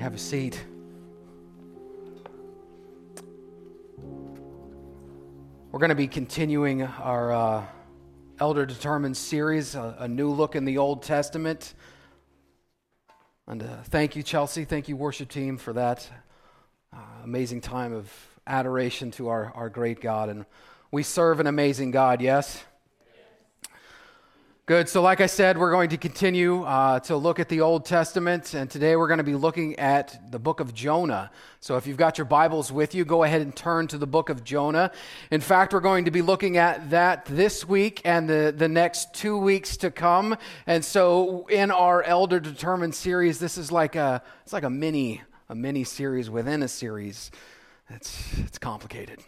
You have a seat. We're going to be continuing our uh, Elder Determined series, a, a, new look in the Old Testament. And uh, thank you, Chelsea. Thank you, worship team, for that uh, amazing time of adoration to our, our great God. And we serve an amazing God, yes? Good. So, like I said, we're going to continue uh, to look at the Old Testament, and today we're going to be looking at the book of Jonah. So, if you've got your Bibles with you, go ahead and turn to the book of Jonah. In fact, we're going to be looking at that this week and the, the next two weeks to come. And so, in our Elder Determined series, this is like a it's like a mini a mini series within a series. It's it's complicated.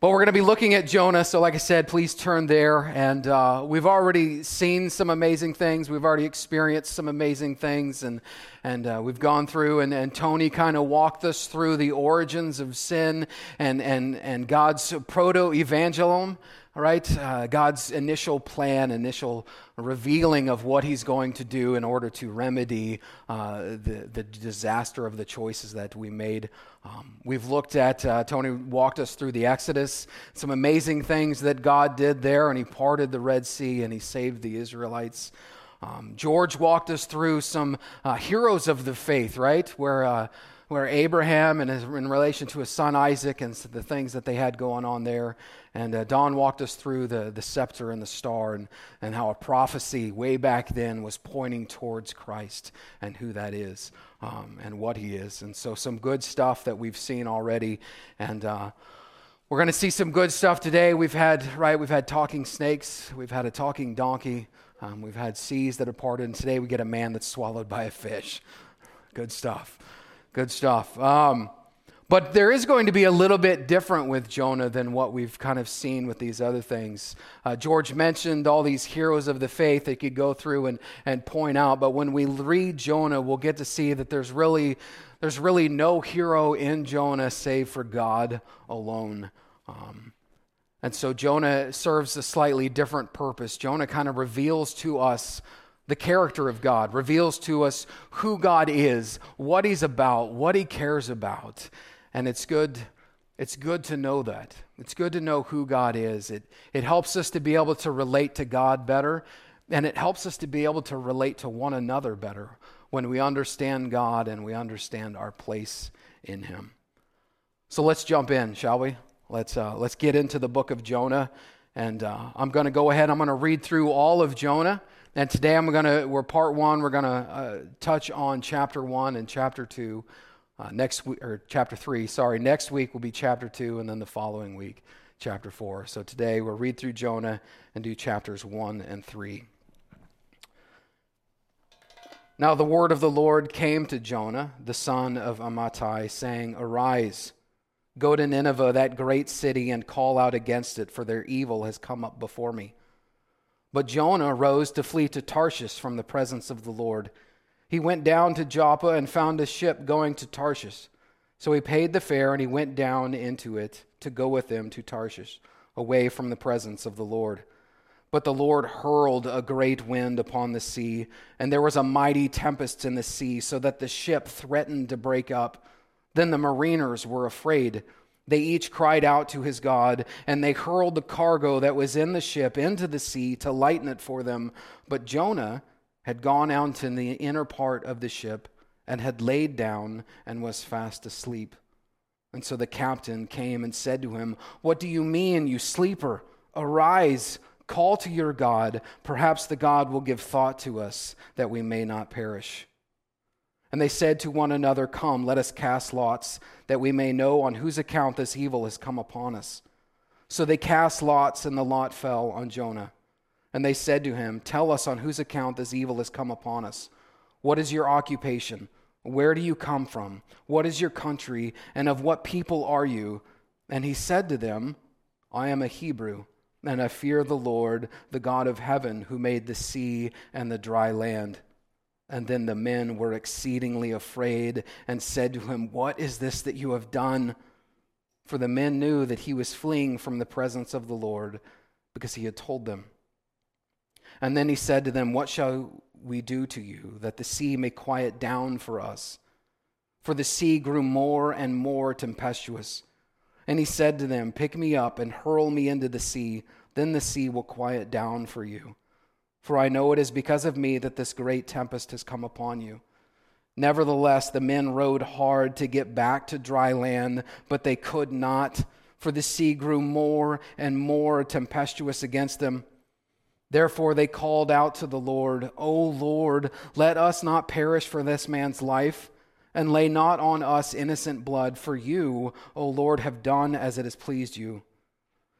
But we're going to be looking at Jonah. So, like I said, please turn there. And uh, we've already seen some amazing things. We've already experienced some amazing things. And, and uh, we've gone through, and, and Tony kind of walked us through the origins of sin and, and, and God's proto evangelium right? Uh, God's initial plan, initial revealing of what He's going to do in order to remedy uh, the, the disaster of the choices that we made. Um, we've looked at, uh, Tony walked us through the Exodus, some amazing things that God did there, and He parted the Red Sea and He saved the Israelites. Um, George walked us through some uh, heroes of the faith, right? Where uh, where Abraham and his, in relation to his son Isaac and the things that they had going on there. And uh, Don walked us through the, the scepter and the star and, and how a prophecy way back then was pointing towards Christ and who that is um, and what he is. And so, some good stuff that we've seen already. And uh, we're going to see some good stuff today. We've had, right, we've had talking snakes, we've had a talking donkey, um, we've had seas that are parted, and today we get a man that's swallowed by a fish. Good stuff. Good stuff. Um, but there is going to be a little bit different with Jonah than what we've kind of seen with these other things. Uh, George mentioned all these heroes of the faith that could go through and, and point out, but when we read Jonah, we'll get to see that there's really, there's really no hero in Jonah save for God alone. Um, and so Jonah serves a slightly different purpose. Jonah kind of reveals to us the character of God, reveals to us who God is, what He's about, what He cares about. And it's good, it's good to know that. It's good to know who God is. It, it helps us to be able to relate to God better, and it helps us to be able to relate to one another better when we understand God and we understand our place in Him. So let's jump in, shall we? Let's, uh, let's get into the book of Jonah. And uh, I'm going to go ahead, I'm going to read through all of Jonah. And today I'm going to, we're part one, we're going to uh, touch on chapter one and chapter two. Uh, next week, or chapter three, sorry. Next week will be chapter two, and then the following week, chapter four. So today we'll read through Jonah and do chapters one and three. Now the word of the Lord came to Jonah, the son of Amittai, saying, Arise, go to Nineveh, that great city, and call out against it, for their evil has come up before me. But Jonah rose to flee to Tarshish from the presence of the Lord. He went down to Joppa and found a ship going to Tarshish. So he paid the fare and he went down into it to go with them to Tarshish, away from the presence of the Lord. But the Lord hurled a great wind upon the sea, and there was a mighty tempest in the sea, so that the ship threatened to break up. Then the mariners were afraid they each cried out to his God, and they hurled the cargo that was in the ship into the sea to lighten it for them. But Jonah had gone out in the inner part of the ship and had laid down and was fast asleep. And so the captain came and said to him, What do you mean, you sleeper? Arise, call to your God. Perhaps the God will give thought to us that we may not perish. And they said to one another, Come, let us cast lots, that we may know on whose account this evil has come upon us. So they cast lots, and the lot fell on Jonah. And they said to him, Tell us on whose account this evil has come upon us. What is your occupation? Where do you come from? What is your country? And of what people are you? And he said to them, I am a Hebrew, and I fear the Lord, the God of heaven, who made the sea and the dry land. And then the men were exceedingly afraid and said to him, What is this that you have done? For the men knew that he was fleeing from the presence of the Lord because he had told them. And then he said to them, What shall we do to you, that the sea may quiet down for us? For the sea grew more and more tempestuous. And he said to them, Pick me up and hurl me into the sea, then the sea will quiet down for you. For I know it is because of me that this great tempest has come upon you. Nevertheless, the men rowed hard to get back to dry land, but they could not, for the sea grew more and more tempestuous against them. Therefore, they called out to the Lord, O Lord, let us not perish for this man's life, and lay not on us innocent blood, for you, O Lord, have done as it has pleased you.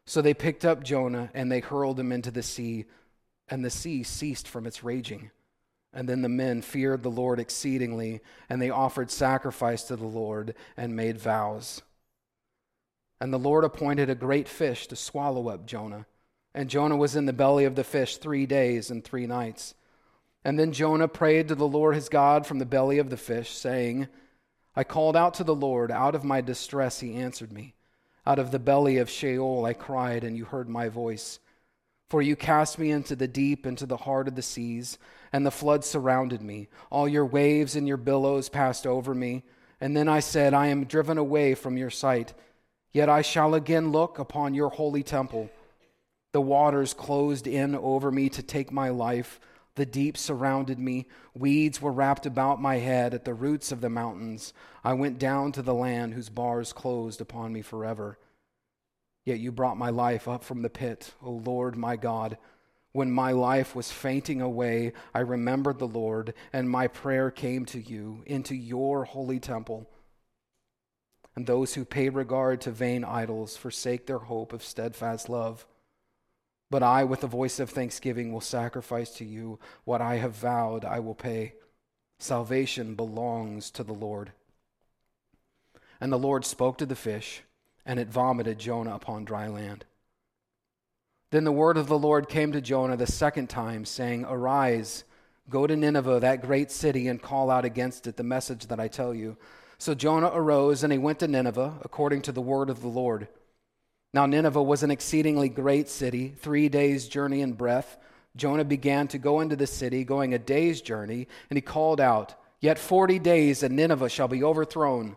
So they picked up Jonah, and they hurled him into the sea, and the sea ceased from its raging. And then the men feared the Lord exceedingly, and they offered sacrifice to the Lord and made vows. And the Lord appointed a great fish to swallow up Jonah and Jonah was in the belly of the fish three days and three nights. And then Jonah prayed to the Lord his God from the belly of the fish, saying, I called out to the Lord. Out of my distress he answered me. Out of the belly of Sheol I cried, and you heard my voice. For you cast me into the deep, into the heart of the seas, and the flood surrounded me. All your waves and your billows passed over me. And then I said, I am driven away from your sight. Yet I shall again look upon your holy temple. The waters closed in over me to take my life. The deep surrounded me. Weeds were wrapped about my head at the roots of the mountains. I went down to the land whose bars closed upon me forever. Yet you brought my life up from the pit, O Lord my God. When my life was fainting away, I remembered the Lord, and my prayer came to you, into your holy temple. And those who pay regard to vain idols forsake their hope of steadfast love. But I, with a voice of thanksgiving, will sacrifice to you what I have vowed I will pay. Salvation belongs to the Lord. And the Lord spoke to the fish, and it vomited Jonah upon dry land. Then the word of the Lord came to Jonah the second time, saying, Arise, go to Nineveh, that great city, and call out against it the message that I tell you. So Jonah arose, and he went to Nineveh, according to the word of the Lord. Now, Nineveh was an exceedingly great city, three days' journey in breadth. Jonah began to go into the city, going a day's journey, and he called out, Yet forty days, and Nineveh shall be overthrown.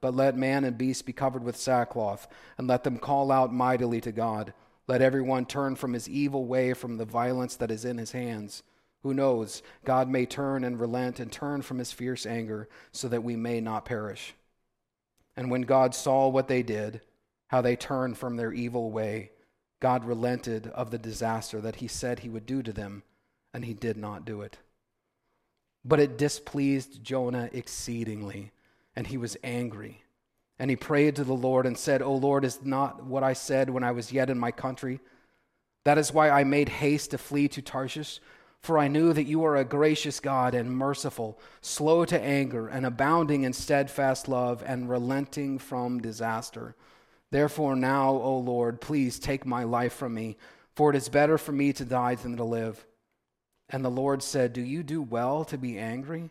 but let man and beast be covered with sackcloth, and let them call out mightily to God. Let everyone turn from his evil way, from the violence that is in his hands. Who knows? God may turn and relent and turn from his fierce anger, so that we may not perish. And when God saw what they did, how they turned from their evil way, God relented of the disaster that he said he would do to them, and he did not do it. But it displeased Jonah exceedingly, and he was angry. And he prayed to the Lord and said, O Lord, is not what I said when I was yet in my country? That is why I made haste to flee to Tarshish, for I knew that you are a gracious God and merciful, slow to anger, and abounding in steadfast love, and relenting from disaster Therefore, now, O Lord, please take my life from me, for it is better for me to die than to live. And the Lord said, Do you do well to be angry?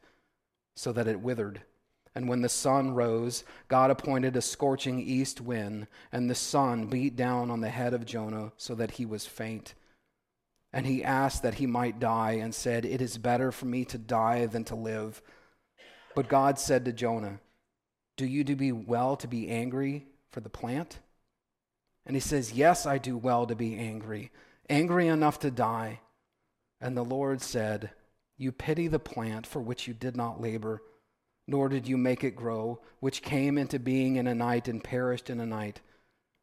so that it withered. And when the sun rose, God appointed a scorching east wind, and the sun beat down on the head of Jonah, so that he was faint. And he asked that he might die, and said, It is better for me to die than to live. But God said to Jonah, Do you do well to be angry for the plant? And he says, Yes, I do well to be angry, angry enough to die. And the Lord said, You pity the plant for which you did not labor, nor did you make it grow, which came into being in a night and perished in a night.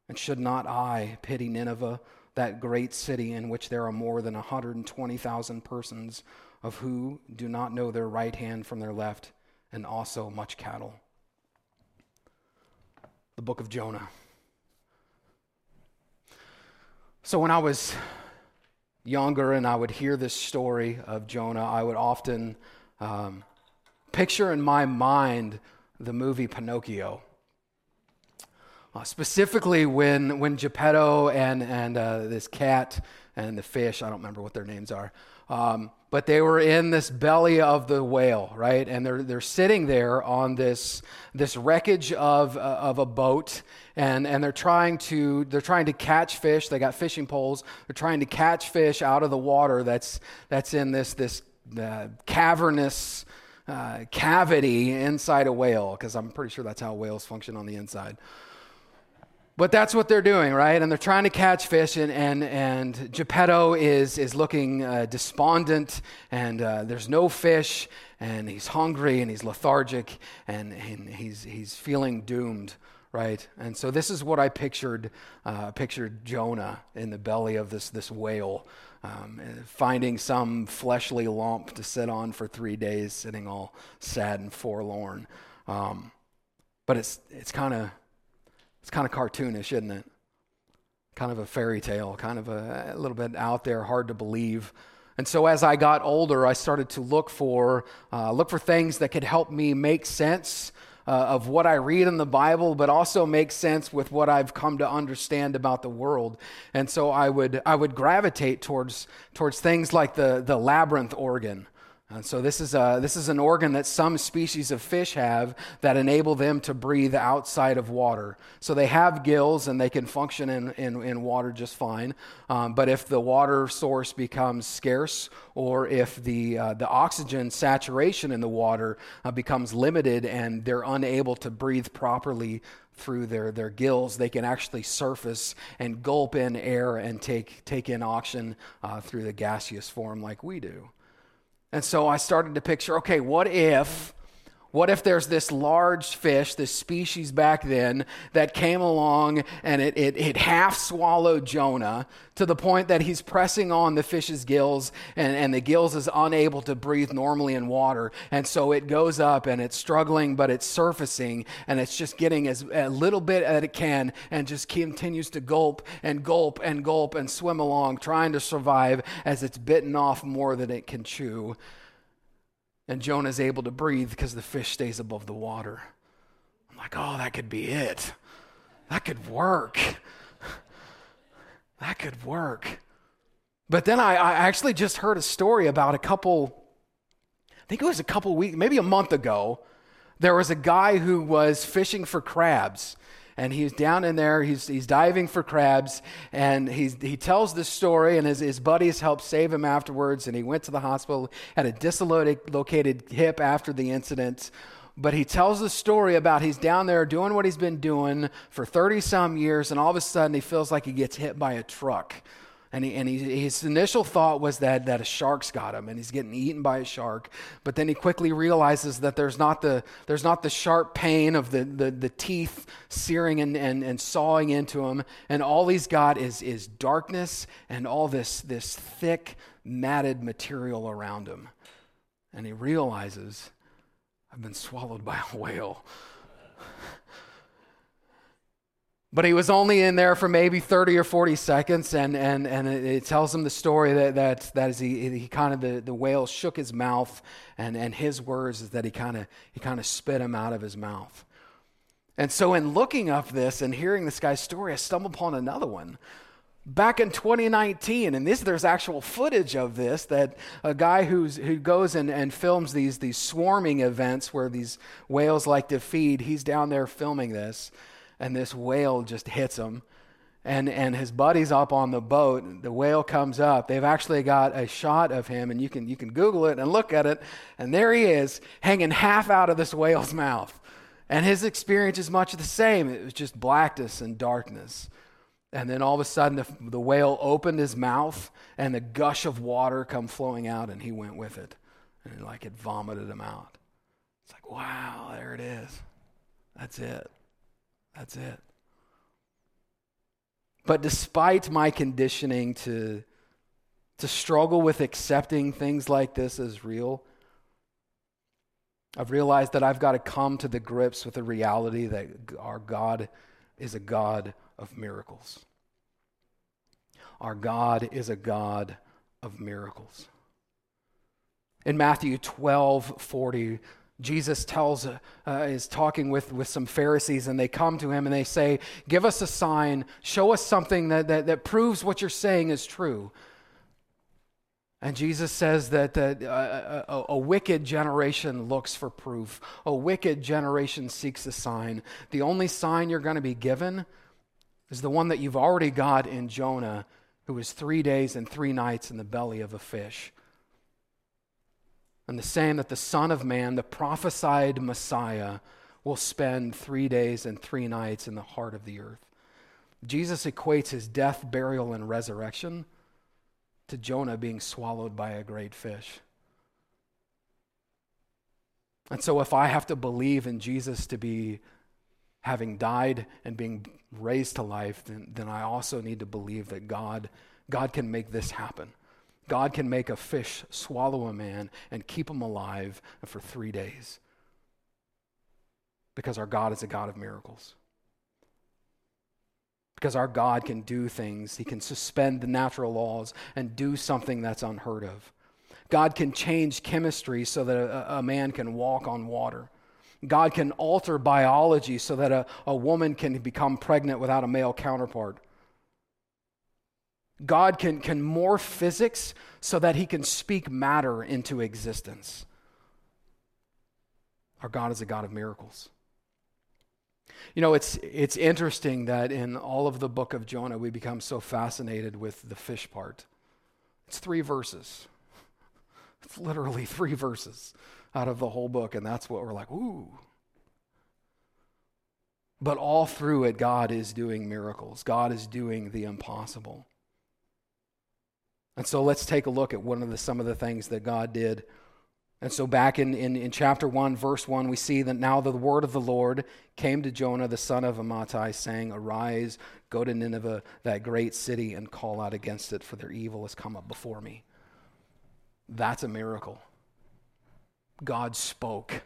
And should not I pity Nineveh, that great city in which there are more than 120,000 persons, of who do not know their right hand from their left, and also much cattle? The book of Jonah. So when I was younger and I would hear this story of Jonah, I would often um, picture in my mind the movie Pinocchio. Uh, specifically, when, when Geppetto and, and uh, this cat and the fish, I don't remember what their names are, um, but they were in this belly of the whale, right? And they're, they're sitting there on this, this wreckage of, uh, of a boat, and, and they're, trying to, they're trying to catch fish. They got fishing poles. They're trying to catch fish out of the water that's, that's in this, this uh, cavernous uh, cavity inside a whale, because I'm pretty sure that's how whales function on the inside. But that's what they're doing, right? And they're trying to catch fish, and, and, and Geppetto is, is looking uh, despondent, and uh, there's no fish, and he's hungry, and he's lethargic, and, and he's, he's feeling doomed, right? And so this is what I pictured, uh, pictured Jonah in the belly of this, this whale, um, finding some fleshly lump to sit on for three days, sitting all sad and forlorn. Um, but it's, it's kind of it's kind of cartoonish, isn't it? Kind of a fairy tale, kind of a, a little bit out there, hard to believe. And so as I got older, I started to look for uh, look for things that could help me make sense uh, of what I read in the Bible, but also make sense with what I've come to understand about the world. And so I would I would gravitate towards towards things like the the labyrinth organ. And so this is, a, this is an organ that some species of fish have that enable them to breathe outside of water. So they have gills and they can function in, in, in water just fine. Um, but if the water source becomes scarce or if the, uh, the oxygen saturation in the water uh, becomes limited and they're unable to breathe properly through their, their gills, they can actually surface and gulp in air and take, take in oxygen uh, through the gaseous form like we do. And so I started to picture okay, what if what if there's this large fish, this species back then, that came along and it, it, it, half swallowed Jonah to the point that he's pressing on the fish's gills and, and the gills is unable to breathe normally in water. And so it goes up and it's struggling, but it's surfacing and it's just getting as a little bit as it can and just continues to gulp and gulp and gulp and swim along, trying to survive as it's bitten off more than it can chew. And Jonah is able to breathe because the fish stays above the water. I'm like, oh, that could be it. That could work. That could work. But then I, I actually just heard a story about a couple, I think it was a couple weeks, maybe a month ago. There was a guy who was fishing for crabs and he's down in there. He's, he's diving for crabs, and he's, he tells this story, and his, his buddies helped save him afterwards. And he went to the hospital, had a dislocated hip after the incident. But he tells the story about he's down there doing what he's been doing for 30 some years, and all of a sudden he feels like he gets hit by a truck. And, he, and he, his initial thought was that, that a shark's got him and he's getting eaten by a shark. But then he quickly realizes that there's not the, there's not the sharp pain of the, the, the teeth searing and, and, and sawing into him. And all he's got is, is darkness and all this, this thick, matted material around him. And he realizes, I've been swallowed by a whale. But he was only in there for maybe 30 or 40 seconds, and, and, and it tells him the story that, that, that is he, he kind of, the, the whale shook his mouth, and, and his words is that he kind of he kind of spit him out of his mouth. And so, in looking up this and hearing this guy's story, I stumbled upon another one. Back in 2019, and this there's actual footage of this that a guy who's, who goes and, and films these, these swarming events where these whales like to feed, he's down there filming this and this whale just hits him. And, and his buddy's up on the boat. The whale comes up. They've actually got a shot of him, and you can, you can Google it and look at it. And there he is, hanging half out of this whale's mouth. And his experience is much the same. It was just blackness and darkness. And then all of a sudden, the, the whale opened his mouth, and the gush of water come flowing out, and he went with it. and like it vomited him out. It's like, wow, there it is. That's it. That's it. But despite my conditioning to, to struggle with accepting things like this as real, I've realized that I've got to come to the grips with the reality that our God is a God of miracles. Our God is a God of miracles. In Matthew 12 40, Jesus tells, uh, is talking with, with some Pharisees, and they come to him and they say, Give us a sign, show us something that, that, that proves what you're saying is true. And Jesus says that, that uh, a, a, wicked generation looks for proof. A wicked generation seeks a sign. The only sign you're going to be given is the one that you've already got in Jonah, who was three days and three nights in the belly of a fish and the same that the Son of Man, the prophesied Messiah, will spend three days and three nights in the heart of the earth. Jesus equates his death, burial, and resurrection to Jonah being swallowed by a great fish. And so, if I have to believe in Jesus to be having died and being raised to life, then, then I also need to believe that God, God can make this happen. God can make a fish swallow a man and keep him alive for three days. Because our God is a God of miracles. Because our God can do things, He can suspend the natural laws and do something that's unheard of. God can change chemistry so that a, a man can walk on water. God can alter biology so that a, a woman can become pregnant without a male counterpart. God can, can morph physics so that he can speak matter into existence. Our God is a God of miracles. You know, it's, it's interesting that in all of the book of Jonah, we become so fascinated with the fish part. It's three verses. It's literally three verses out of the whole book, and that's what we're like, ooh. But all through it, God is doing miracles. God is doing the impossible. And so let's take a look at one of the, some of the things that God did. And so back in, in, in chapter 1, verse 1, we see that now the word of the Lord came to Jonah, the son of Amittai, saying, Arise, go to Nineveh, that great city, and call out against it, for their evil has come up before me. That's a miracle. God spoke,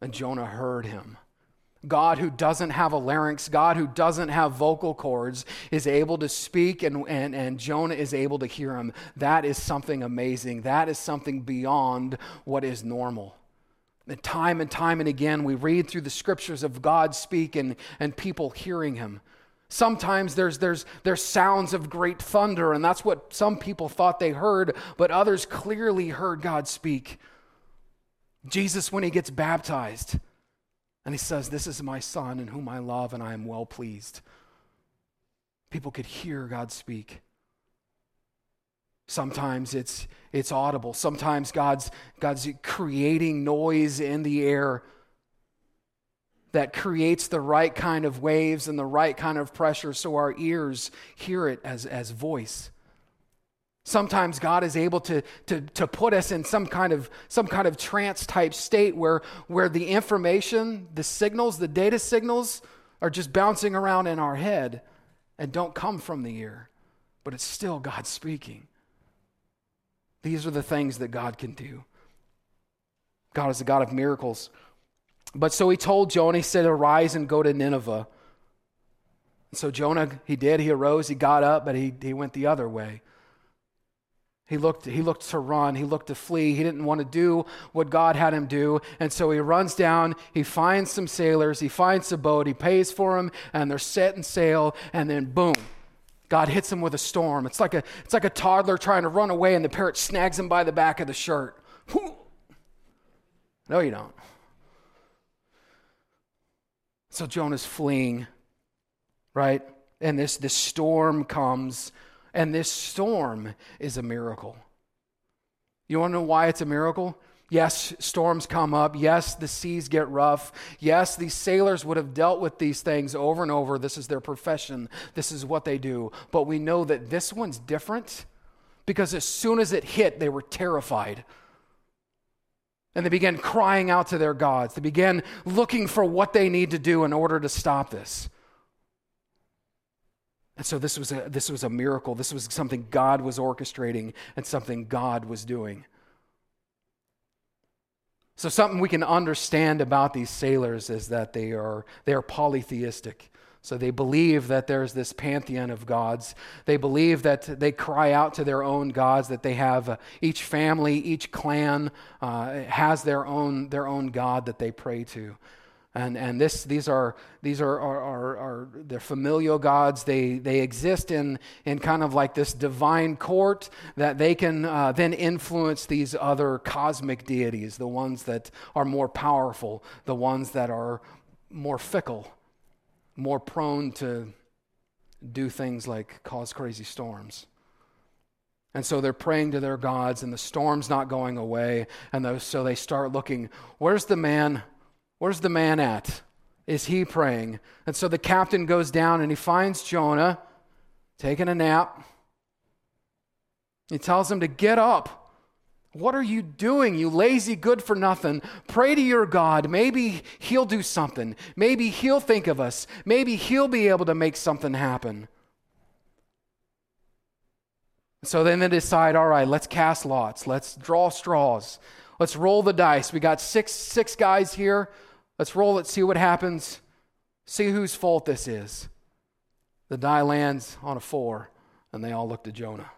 and Jonah heard him. God who doesn't have a larynx, God who doesn't have vocal cords, is able to speak and, and, and Jonah is able to hear him. That is something amazing. That is something beyond what is normal. And time and time and again, we read through the scriptures of God speaking and people hearing him. Sometimes there's, there's, there's sounds of great thunder, and that's what some people thought they heard, but others clearly heard God speak. Jesus, when he gets baptized, and he says, This is my son in whom I love and I am well pleased. People could hear God speak. Sometimes it's, it's audible. Sometimes God's, God's creating noise in the air that creates the right kind of waves and the right kind of pressure so our ears hear it as, as voice. Sometimes God is able to, to, to put us in some kind of some kind of trance type state where, where the information, the signals, the data signals are just bouncing around in our head and don't come from the ear, but it's still God speaking. These are the things that God can do. God is a God of miracles. But so he told Jonah, he said, Arise and go to Nineveh. And so Jonah, he did. He arose, he got up, but he, he went the other way. He looked, he looked to run. He looked to flee. He didn't want to do what God had him do. And so he runs down. He finds some sailors. He finds a boat. He pays for them, and they're setting sail. And then, boom, God hits him with a storm. It's like a, it's like a toddler trying to run away, and the parrot snags him by the back of the shirt. No, you don't. So Jonah's fleeing, right? And this, this storm comes and this storm is a miracle. You want to know why it's a miracle? Yes, storms come up. Yes, the seas get rough. Yes, these sailors would have dealt with these things over and over. This is their profession, this is what they do. But we know that this one's different because as soon as it hit, they were terrified. And they began crying out to their gods. They began looking for what they need to do in order to stop this. And so this was a, this was a miracle. This was something God was orchestrating and something God was doing. So something we can understand about these sailors is that they are they are polytheistic. So they believe that there's this pantheon of gods. They believe that they cry out to their own gods, that they have uh, each family, each clan uh, has their own, their own God that they pray to. And, and this, these are, these are, are, are, are they're familial gods. They, they exist in, in kind of like this divine court that they can uh, then influence these other cosmic deities, the ones that are more powerful, the ones that are more fickle more prone to do things like cause crazy storms. And so they're praying to their gods, and the storm's not going away. And so they start looking, where's the man? Where's the man at? Is he praying? And so the captain goes down and he finds Jonah taking a nap. He tells him to get up. What are you doing, you lazy good for nothing? Pray to your God. Maybe He'll do something. Maybe He'll think of us. Maybe He'll be able to make something happen. So then they decide, all right, let's cast lots. Let's draw straws. Let's roll the dice. We got six, six guys here. Let's roll it, see what happens, see whose fault this is. The die lands on a four, and they all look to Jonah.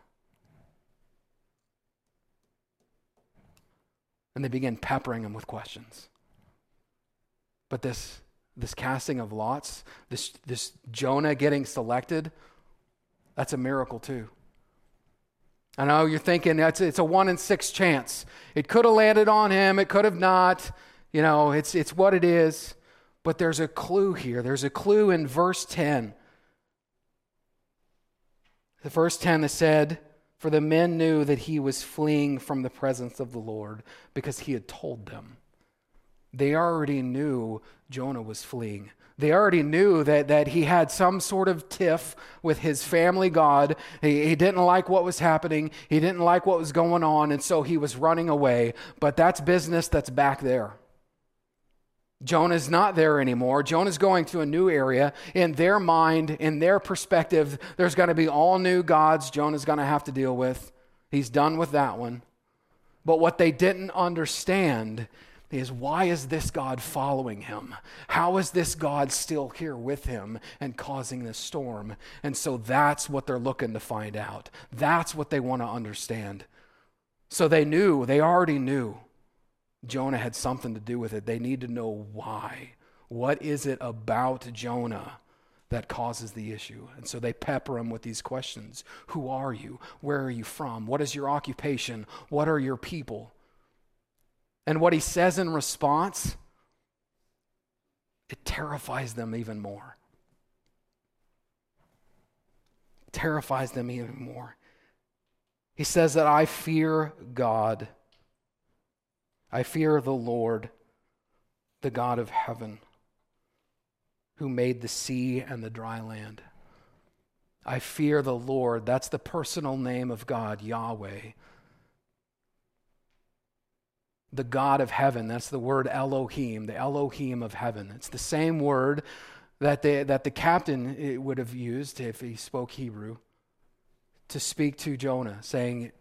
and they begin peppering him with questions. But this, this casting of lots, this, this Jonah getting selected, that's a miracle too. I know you're thinking it's, it's a one in six chance. It could have landed on him, it could have not. You know, it's, it's what it is. But there's a clue here. There's a clue in verse 10. The verse 10 that said, for the men knew that he was fleeing from the presence of the Lord because he had told them. They already knew Jonah was fleeing. They already knew that, that he had some sort of tiff with his family God. He, he didn't like what was happening, he didn't like what was going on, and so he was running away. But that's business that's back there. Jonah's not there anymore. Jonah's going to a new area. In their mind, in their perspective, there's going to be all new gods Jonah's going to have to deal with. He's done with that one. But what they didn't understand is why is this God following him? How is this God still here with him and causing this storm? And so that's what they're looking to find out. That's what they want to understand. So they knew, they already knew Jonah had something to do with it. They need to know why. What is it about Jonah that causes the issue? And so they pepper him with these questions Who are you? Where are you from? What is your occupation? What are your people? And what he says in response, it terrifies them even more. terrifies them even more. He says that I fear God I fear the Lord, the God of heaven, who made the sea and the dry land. I fear the Lord. That's the personal name of God, Yahweh. The God of heaven. That's the word Elohim, the Elohim of heaven. It's the same word that the, that the captain eh, would have used if he spoke Hebrew to speak to Jonah, saying,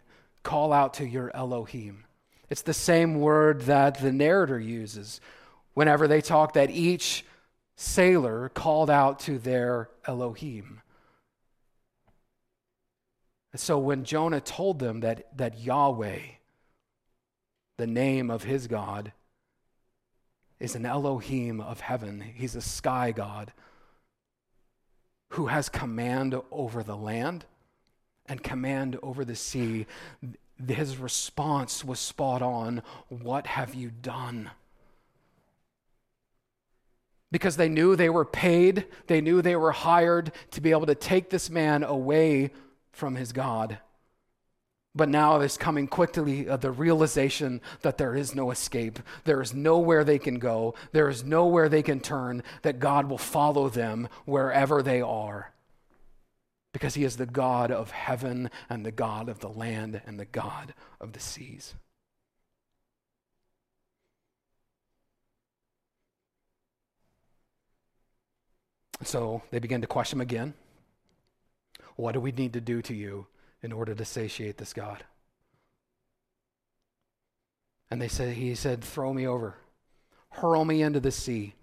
Call out to your Elohim. It's the same word that the narrator uses whenever they talk that each sailor called out to their Elohim. And so when Jonah told them that, that Yahweh, the name of his God, is an Elohim of heaven, he's a sky God who has command over the land and command over the sea his response was spot on What have you done? Because they knew they were paid, they knew they were hired to be able to take this man away from his God. But now there's coming quickly uh, the realization that there is no escape. There is nowhere they can go. There is nowhere they can turn, that God will follow them wherever they are because he is the God of heaven and the God of the land and the God of the seas. So they begin to question him again. What do we need to do to you in order to satiate this God? And they said, he said, throw me over, hurl me into the sea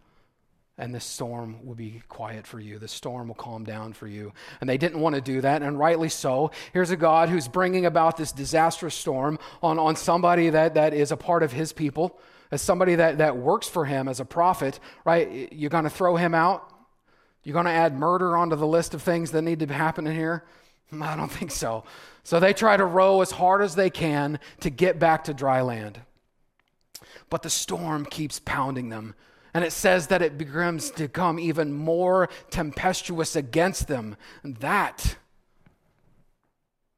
and the storm will be quiet for you. The storm will calm down for you. And they didn't want to do that, and rightly so. Here's a God who's bringing about this disastrous storm on, on somebody that, that is a part of his people, as somebody that, that works for him as a prophet, right? You're going to throw him out? You're going to add murder onto the list of things that need to happen in here? I don't think so. So they try to row as hard as they can to get back to dry land. But the storm keeps pounding them. And it says that it begins to come even more tempestuous against them. And that,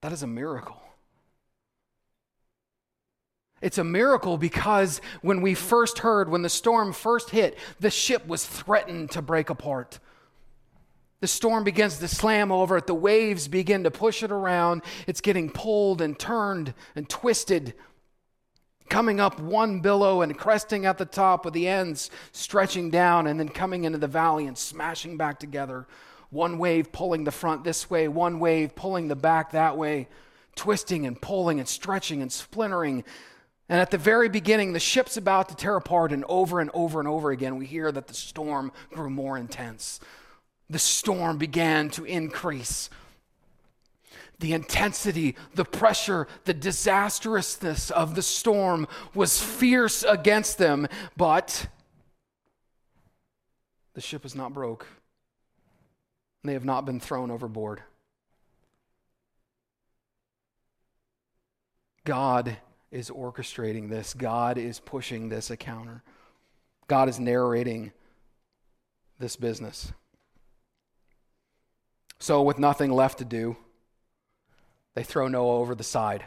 that is a miracle. It's a miracle because when we first heard, when the storm first hit, the ship was threatened to break apart. The storm begins to slam over it. The waves begin to push it around. It's getting pulled and turned and twisted, coming up one billow and cresting at the top with the ends stretching down and then coming into the valley and smashing back together. One wave pulling the front this way, one wave pulling the back that way, twisting and pulling and stretching and splintering. And at the very beginning, the ship's about to tear apart, and over and over and over again, we hear that the storm grew more intense the storm began to increase. The intensity, the pressure, the disastrousness of the storm was fierce against them, but the ship is not broke. They have not been thrown overboard. God is orchestrating this. God is pushing this encounter. God is narrating this business. So, with nothing left to do, they throw Noah over the side.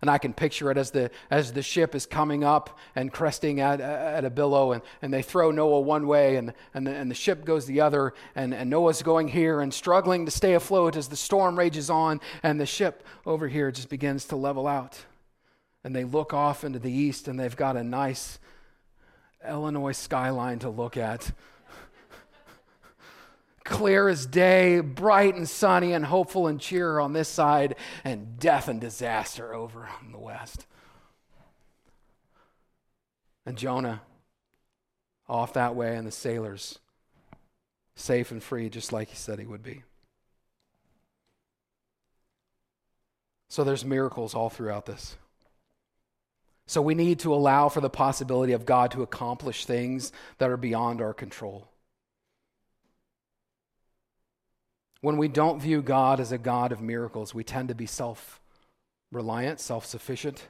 And I can picture it as the, as the ship is coming up and cresting at, at a billow, and, and they throw Noah one way, and, and, the, and the ship goes the other, and, and Noah's going here and struggling to stay afloat as the storm rages on, and the ship over here just begins to level out. And they look off into the east, and they've got a nice Illinois skyline to look at clear as day, bright and sunny and hopeful and cheer on this side, and death and disaster over on the west. And Jonah off that way, and the sailors safe and free, just like he said he would be. So there's miracles all throughout this. So we need to allow for the possibility of God to accomplish things that are beyond our control. When we don't view God as a God of miracles, we tend to be self reliant, self sufficient.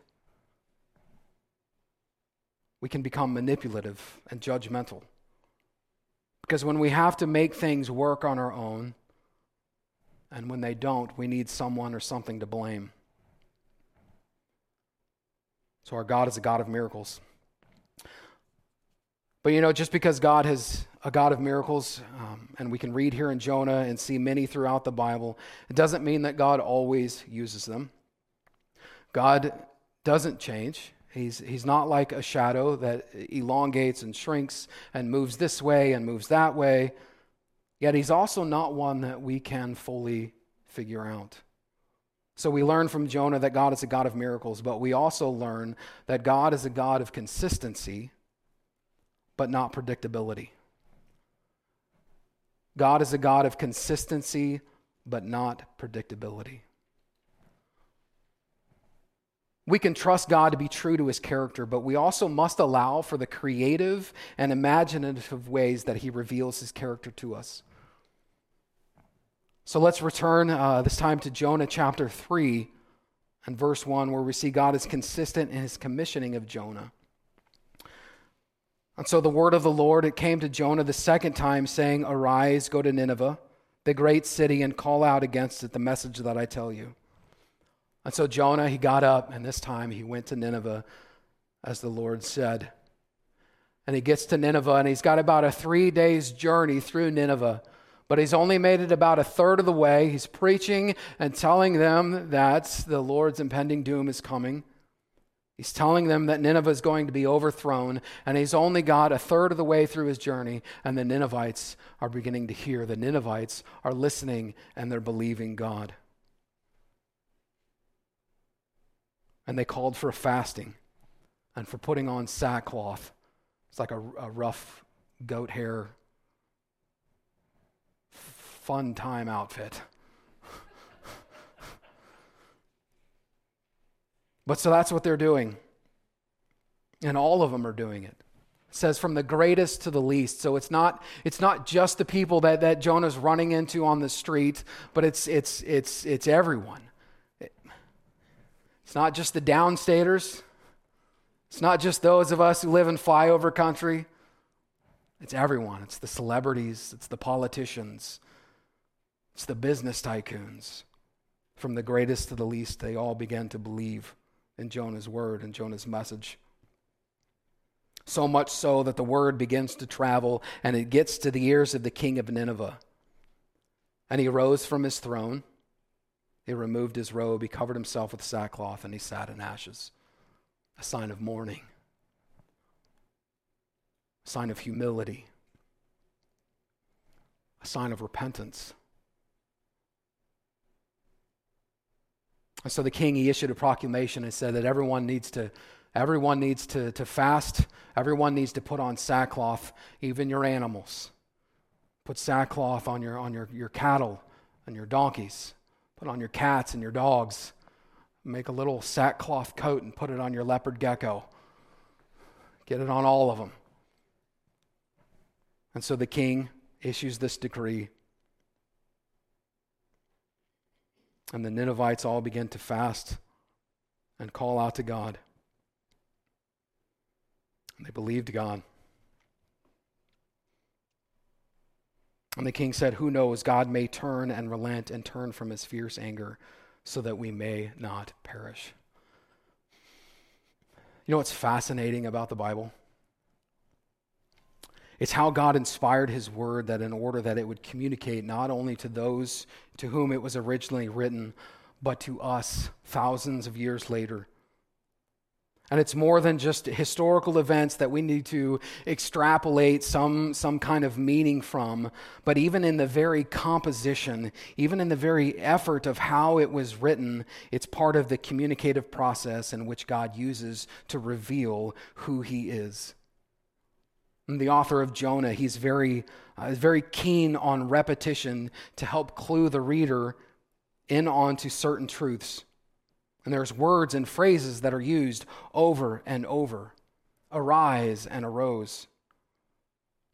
We can become manipulative and judgmental. Because when we have to make things work on our own, and when they don't, we need someone or something to blame. So our God is a God of miracles. But you know, just because God has a God of miracles, um, and we can read here in Jonah and see many throughout the Bible, it doesn't mean that God always uses them. God doesn't change. He's, he's not like a shadow that elongates and shrinks and moves this way and moves that way. Yet he's also not one that we can fully figure out. So we learn from Jonah that God is a God of miracles, but we also learn that God is a God of consistency but not predictability. God is a God of consistency, but not predictability. We can trust God to be true to his character, but we also must allow for the creative and imaginative ways that he reveals his character to us. So let's return uh, this time to Jonah chapter 3 and verse 1, where we see God is consistent in his commissioning of Jonah. And so the word of the Lord, it came to Jonah the second time, saying, Arise, go to Nineveh, the great city, and call out against it the message that I tell you. And so Jonah, he got up, and this time he went to Nineveh, as the Lord said. And he gets to Nineveh, and he's got about a three days journey through Nineveh. But he's only made it about a third of the way. He's preaching and telling them that the Lord's impending doom is coming. He's telling them that Nineveh is going to be overthrown, and he's only got a third of the way through his journey, and the Ninevites are beginning to hear. The Ninevites are listening, and they're believing God. And they called for a fasting and for putting on sackcloth. It's like a, a rough goat hair, fun time outfit. But so that's what they're doing. And all of them are doing it. It says from the greatest to the least. So it's not it's not just the people that, that Jonah's running into on the street, but it's it's it's it's everyone. It, it's not just the downstaters. It's not just those of us who live in flyover country. It's everyone. It's the celebrities, it's the politicians, it's the business tycoons. From the greatest to the least, they all began to believe in Jonah's word and Jonah's message. So much so that the word begins to travel and it gets to the ears of the king of Nineveh. And he rose from his throne. He removed his robe. He covered himself with sackcloth and he sat in ashes. A sign of mourning, a sign of humility, a sign of repentance. So the king, he issued a proclamation and said that everyone needs to, everyone needs to, to fast. Everyone needs to put on sackcloth, even your animals. Put sackcloth on your, on your, your cattle and your donkeys. Put on your cats and your dogs. Make a little sackcloth coat and put it on your leopard gecko. Get it on all of them. And so the king issues this decree And the Ninevites all began to fast and call out to God. And they believed God. And the king said, Who knows? God may turn and relent and turn from his fierce anger so that we may not perish. You know what's fascinating about the Bible? It's how God inspired his word that in order that it would communicate not only to those to whom it was originally written, but to us thousands of years later. And it's more than just historical events that we need to extrapolate some, some kind of meaning from, but even in the very composition, even in the very effort of how it was written, it's part of the communicative process in which God uses to reveal who He is. And the author of Jonah, he's very, uh, very keen on repetition to help clue the reader in onto certain truths. And there's words and phrases that are used over and over arise and arose,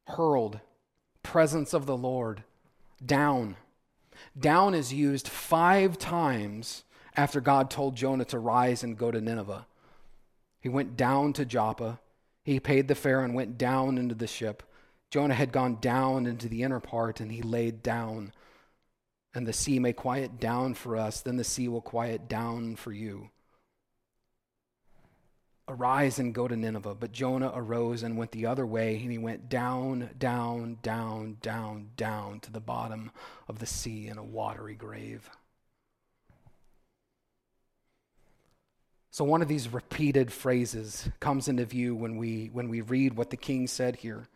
hurled, presence of the Lord, down. Down is used five times after God told Jonah to rise and go to Nineveh. He went down to Joppa. He paid the fare and went down into the ship. Jonah had gone down into the inner part, and he laid down. And the sea may quiet down for us, then the sea will quiet down for you. Arise and go to Nineveh. But Jonah arose and went the other way, and he went down, down, down, down, down to the bottom of the sea in a watery grave. So one of these repeated phrases comes into view when we when we read what the king said here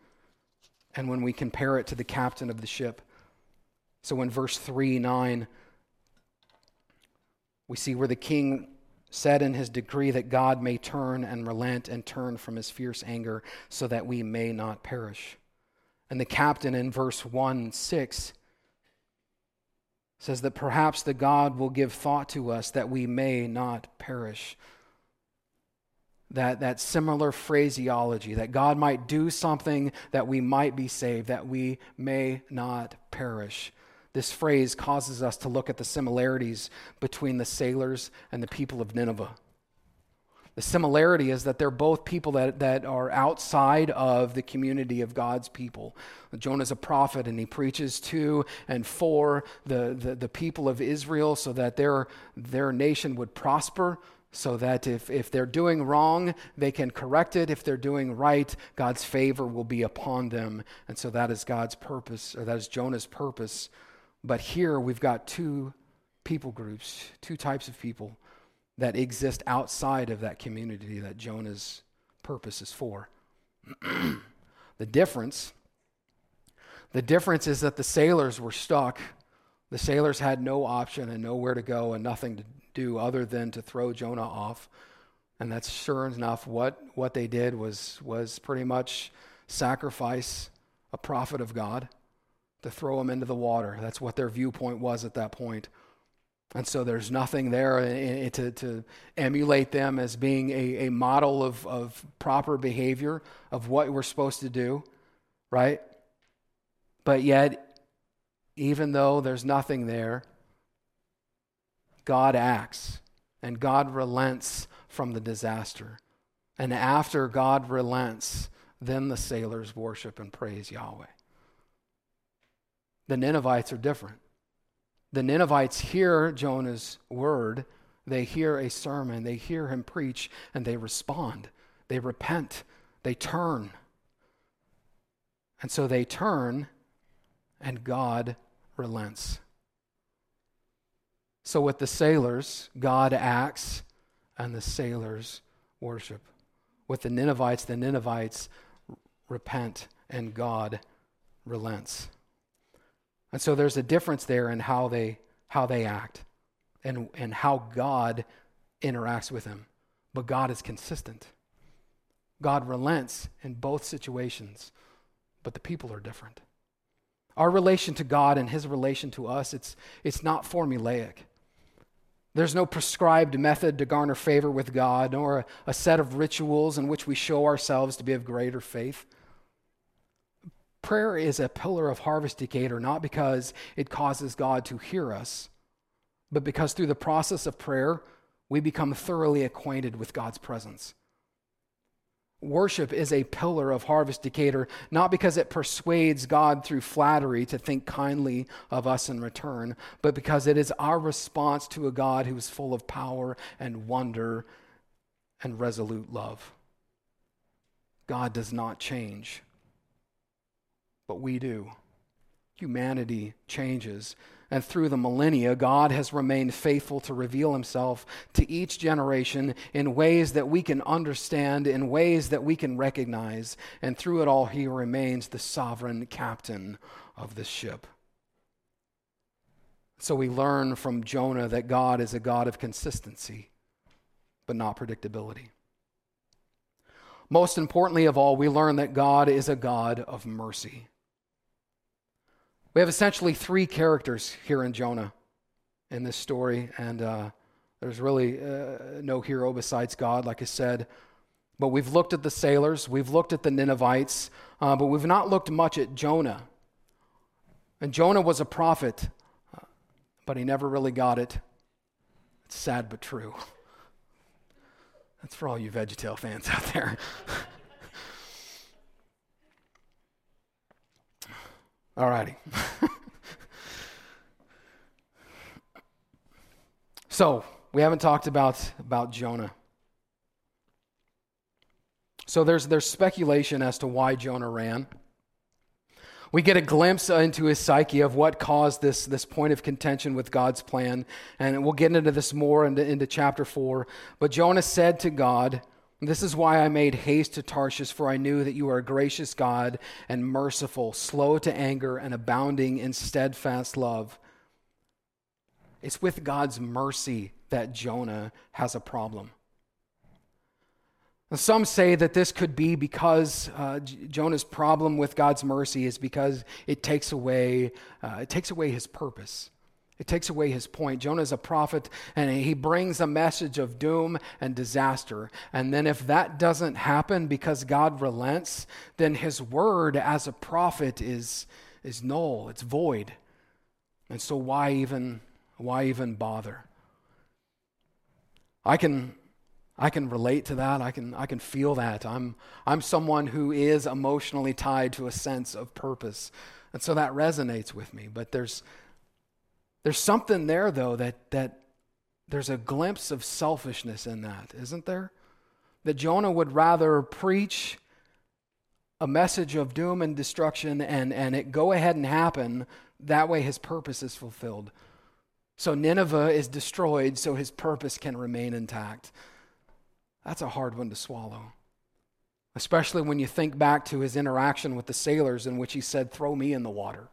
and when we compare it to the captain of the ship. So in verse 3 9 we see where the king said in his decree that God may turn and relent and turn from his fierce anger so that we may not perish. And the captain in verse 1 6 says that perhaps the God will give thought to us that we may not perish. That, that similar phraseology, that God might do something that we might be saved, that we may not perish. This phrase causes us to look at the similarities between the sailors and the people of Nineveh. The similarity is that they're both people that, that are outside of the community of God's people. Jonah's a prophet and he preaches to and for the, the, the people of Israel so that their, their nation would prosper, so that if, if they're doing wrong, they can correct it. If they're doing right, God's favor will be upon them. And so that is God's purpose, or that is Jonah's purpose. But here we've got two people groups, two types of people that exist outside of that community that Jonah's purpose is for. the difference the difference is that the sailors were stuck. The sailors had no option and nowhere to go and nothing to do other than to throw Jonah off. And that's sure enough what, what they did was, was pretty much sacrifice a prophet of God to throw him into the water. That's what their viewpoint was at that point. And so there's nothing there eh, eh, eh, to, to emulate them as being a, a model of, of proper behavior, of what we're supposed to do, right? But yet, even though there's nothing there, God acts and God relents from the disaster. And after God relents, then the sailors worship and praise Yahweh. The Ninevites are different. The Ninevites hear Jonah's word, they hear a sermon, they hear him preach, and they respond. They repent, they turn. And so they turn, and God relents. So, with the sailors, God acts, and the sailors worship. With the Ninevites, the Ninevites repent, and God relents. And so there's a difference there in how they, how they act and, and how God interacts with them. But God is consistent. God relents in both situations, but the people are different. Our relation to God and His relation to us, it's, it's not formulaic. There's no prescribed method to garner favor with God, nor a, set of rituals in which we show ourselves to be of greater faith. Prayer is a pillar of Harvest Decatur, not because it causes God to hear us, but because through the process of prayer, we become thoroughly acquainted with God's presence. Worship is a pillar of Harvest Decatur, not because it persuades God through flattery to think kindly of us in return, but because it is our response to a God who is full of power and wonder and resolute love. God does not change, but we do. Humanity changes. And through the millennia, God has remained faithful to reveal himself to each generation in ways that we can understand, in ways that we can recognize. And through it all, he remains the sovereign captain of the ship. So we learn from Jonah that God is a God of consistency, but not predictability. Most importantly of all, we learn that God is a God of mercy. We have essentially three characters here in Jonah in this story, and uh, there's really uh, no hero besides God, like I said. But we've looked at the sailors, we've looked at the Ninevites, uh, but we've not looked much at Jonah. And Jonah was a prophet, uh, but he never really got it. It's sad but true. That's for all you VeggieTale fans out there. All righty. so, we haven't talked about, about Jonah. So, there's, there's speculation as to why Jonah ran. We get a glimpse into his psyche of what caused this, this point of contention with God's plan. And we'll get into this more into, into chapter 4. But Jonah said to God, this is why I made haste to Tarshish, for I knew that you are a gracious God and merciful, slow to anger, and abounding in steadfast love. It's with God's mercy that Jonah has a problem. Some say that this could be because uh, Jonah's problem with God's mercy is because it takes away, uh, it takes away his purpose. It takes away his point. Jonah is a prophet and he brings a message of doom and disaster. And then, if that doesn't happen because God relents, then his word as a prophet is, is null, it's void. And so, why even, why even bother? I can, I can relate to that. I can, I can feel that. I'm, I'm someone who is emotionally tied to a sense of purpose. And so that resonates with me. But there's, there's something there, though, that, that there's a glimpse of selfishness in that, isn't there? That Jonah would rather preach a message of doom and destruction and, and it go ahead and happen. That way his purpose is fulfilled. So Nineveh is destroyed so his purpose can remain intact. That's a hard one to swallow. Especially when you think back to his interaction with the sailors, in which he said, Throw me in the water.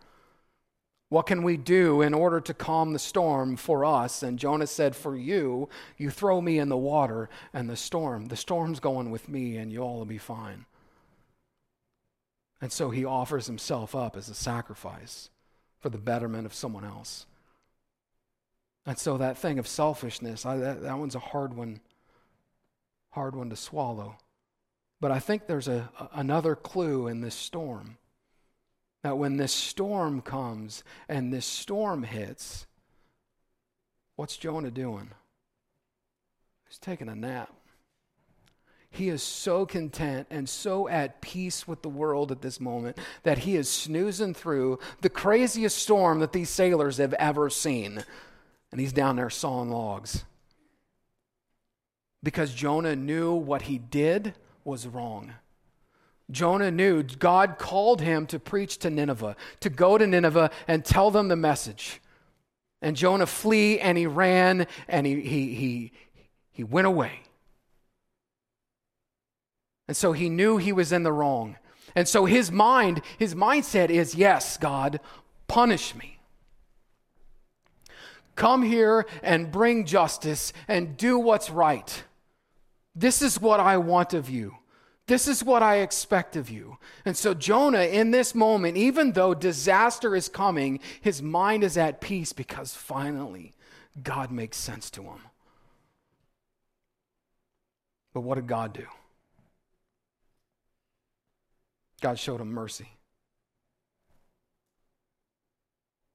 What can we do in order to calm the storm for us? And Jonah said, For you, you throw me in the water and the storm. The storm's going with me, and you all will be fine. And so he offers himself up as a sacrifice for the betterment of someone else. And so that thing of selfishness, I, that, that one's a hard one, hard one to swallow. But I think there's a, another clue in this storm. That when this storm comes and this storm hits, what's Jonah doing? He's taking a nap. He is so content and so at peace with the world at this moment that he is snoozing through the craziest storm that these sailors have ever seen. And he's down there sawing logs. Because Jonah knew what he did was wrong. Jonah knew God called him to preach to Nineveh, to go to Nineveh and tell them the message. And Jonah flee and he ran and he, he, he, he went away. And so he knew he was in the wrong. And so his mind, his mindset is yes, God, punish me. Come here and bring justice and do what's right. This is what I want of you. This is what I expect of you. And so, Jonah, in this moment, even though disaster is coming, his mind is at peace because finally God makes sense to him. But what did God do? God showed him mercy.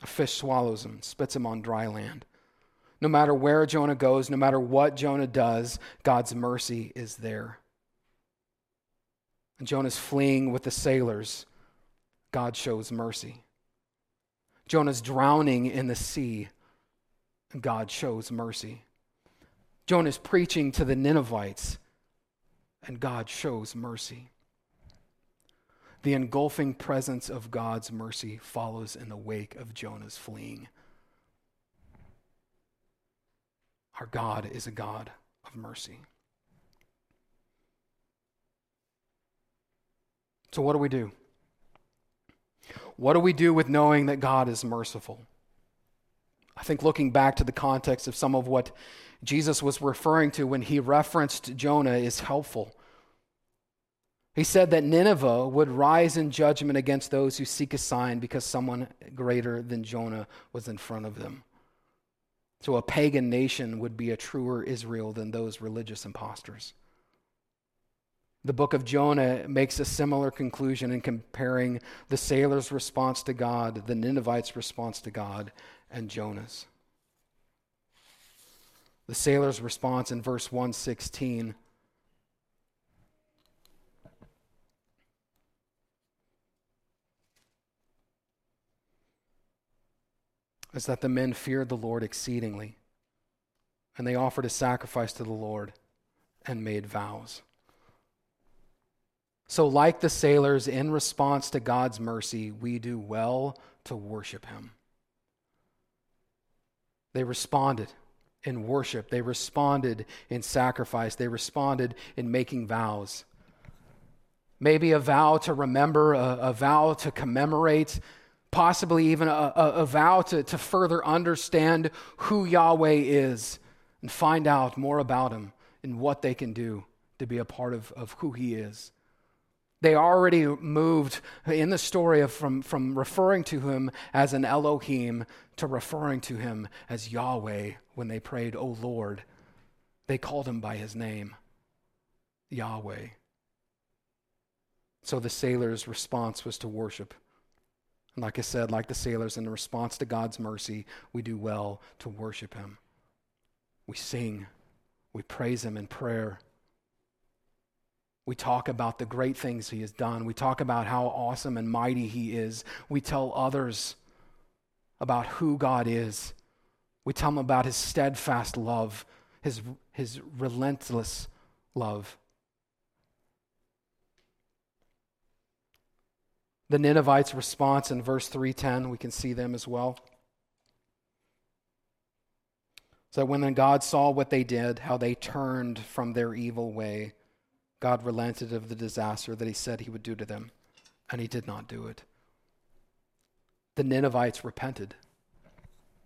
A fish swallows him, spits him on dry land. No matter where Jonah goes, no matter what Jonah does, God's mercy is there. Jonah's fleeing with the sailors. God shows mercy. Jonah's drowning in the sea. And God shows mercy. Jonah's preaching to the Ninevites. And God shows mercy. The engulfing presence of God's mercy follows in the wake of Jonah's fleeing. Our God is a God of mercy. So, what do we do? What do we do with knowing that God is merciful? I think looking back to the context of some of what Jesus was referring to when he referenced Jonah is helpful. He said that Nineveh would rise in judgment against those who seek a sign because someone greater than Jonah was in front of them. So a pagan nation would be a truer Israel than those religious impostors. The book of Jonah makes a similar conclusion in comparing the sailor's response to God, the Ninevites' response to God, and Jonah's. The sailor's response in verse 116 is that the men feared the Lord exceedingly, and they offered a sacrifice to the Lord and made vows. So, like the sailors, in response to God's mercy, we do well to worship Him. They responded in worship, they responded in sacrifice, they responded in making vows. Maybe a vow to remember, a, a vow to commemorate, possibly even a, a, a vow to, to further understand who Yahweh is and find out more about Him and what they can do to be a part of, of who He is. They already moved in the story of from, from referring to him as an Elohim to referring to him as Yahweh when they prayed, O Lord. They called him by his name, Yahweh. So the sailors' response was to worship. And like I said, like the sailors, in response to God's mercy, we do well to worship him. We sing, we praise him in prayer. We talk about the great things he has done. We talk about how awesome and mighty he is. We tell others about who God is. We tell them about his steadfast love, his, his relentless love. The Ninevites' response in verse 310, we can see them as well. So when then God saw what they did, how they turned from their evil way, God relented of the disaster that he said he would do to them, and he did not do it. The Ninevites repented.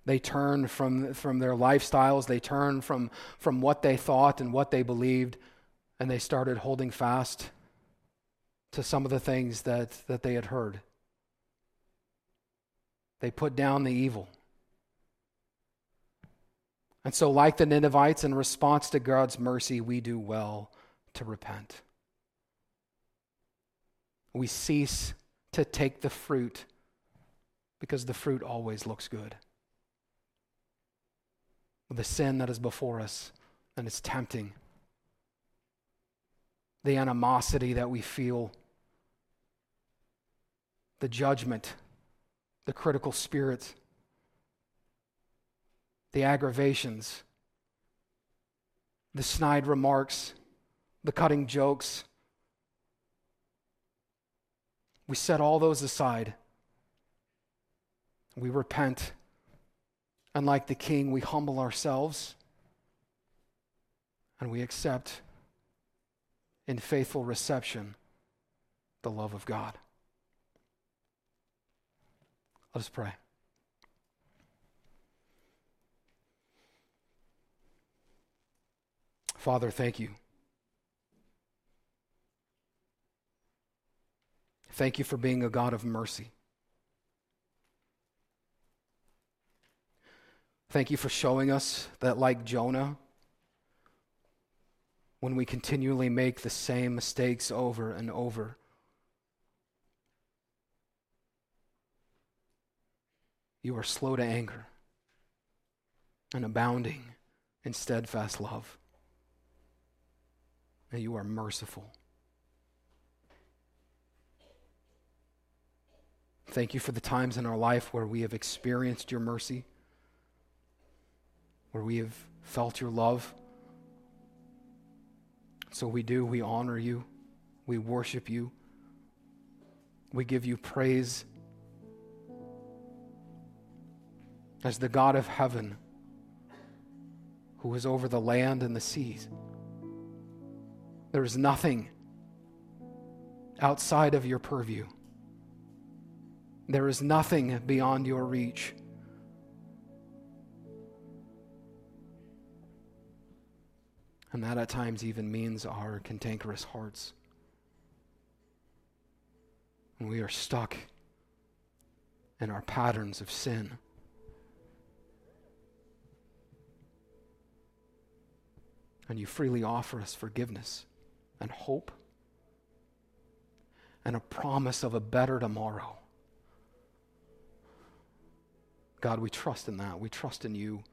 They turned from, from their lifestyles, they turned from, from what they thought and what they believed, and they started holding fast to some of the things that, that they had heard. They put down the evil. And so, like the Ninevites, in response to God's mercy, we do well to repent. We cease to take the fruit because the fruit always looks good. The sin that is before us and it's tempting, the animosity that we feel, the judgment, the critical spirit, the aggravations, the snide remarks, the cutting jokes. We set all those aside. We repent. And like the king, we humble ourselves and we accept in faithful reception the love of God. Let us pray. Father, thank you. Thank you for being a God of mercy. Thank you for showing us that, like Jonah, when we continually make the same mistakes over and over, you are slow to anger and abounding in steadfast love. And you are merciful. Thank you for the times in our life where we have experienced your mercy, where we have felt your love. So we do, we honor you, we worship you, we give you praise as the God of heaven who is over the land and the seas. There is nothing outside of your purview. There is nothing beyond your reach. And that at times even means our cantankerous hearts. And we are stuck in our patterns of sin. And you freely offer us forgiveness and hope and a promise of a better tomorrow. God, we trust in that. We trust in you.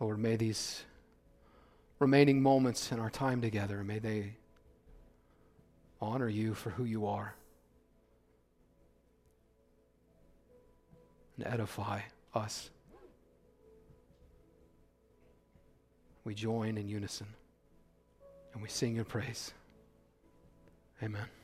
Lord, may these remaining moments in our time together, may they honor you for who you are and edify us. We join in unison and we sing your praise. Amen.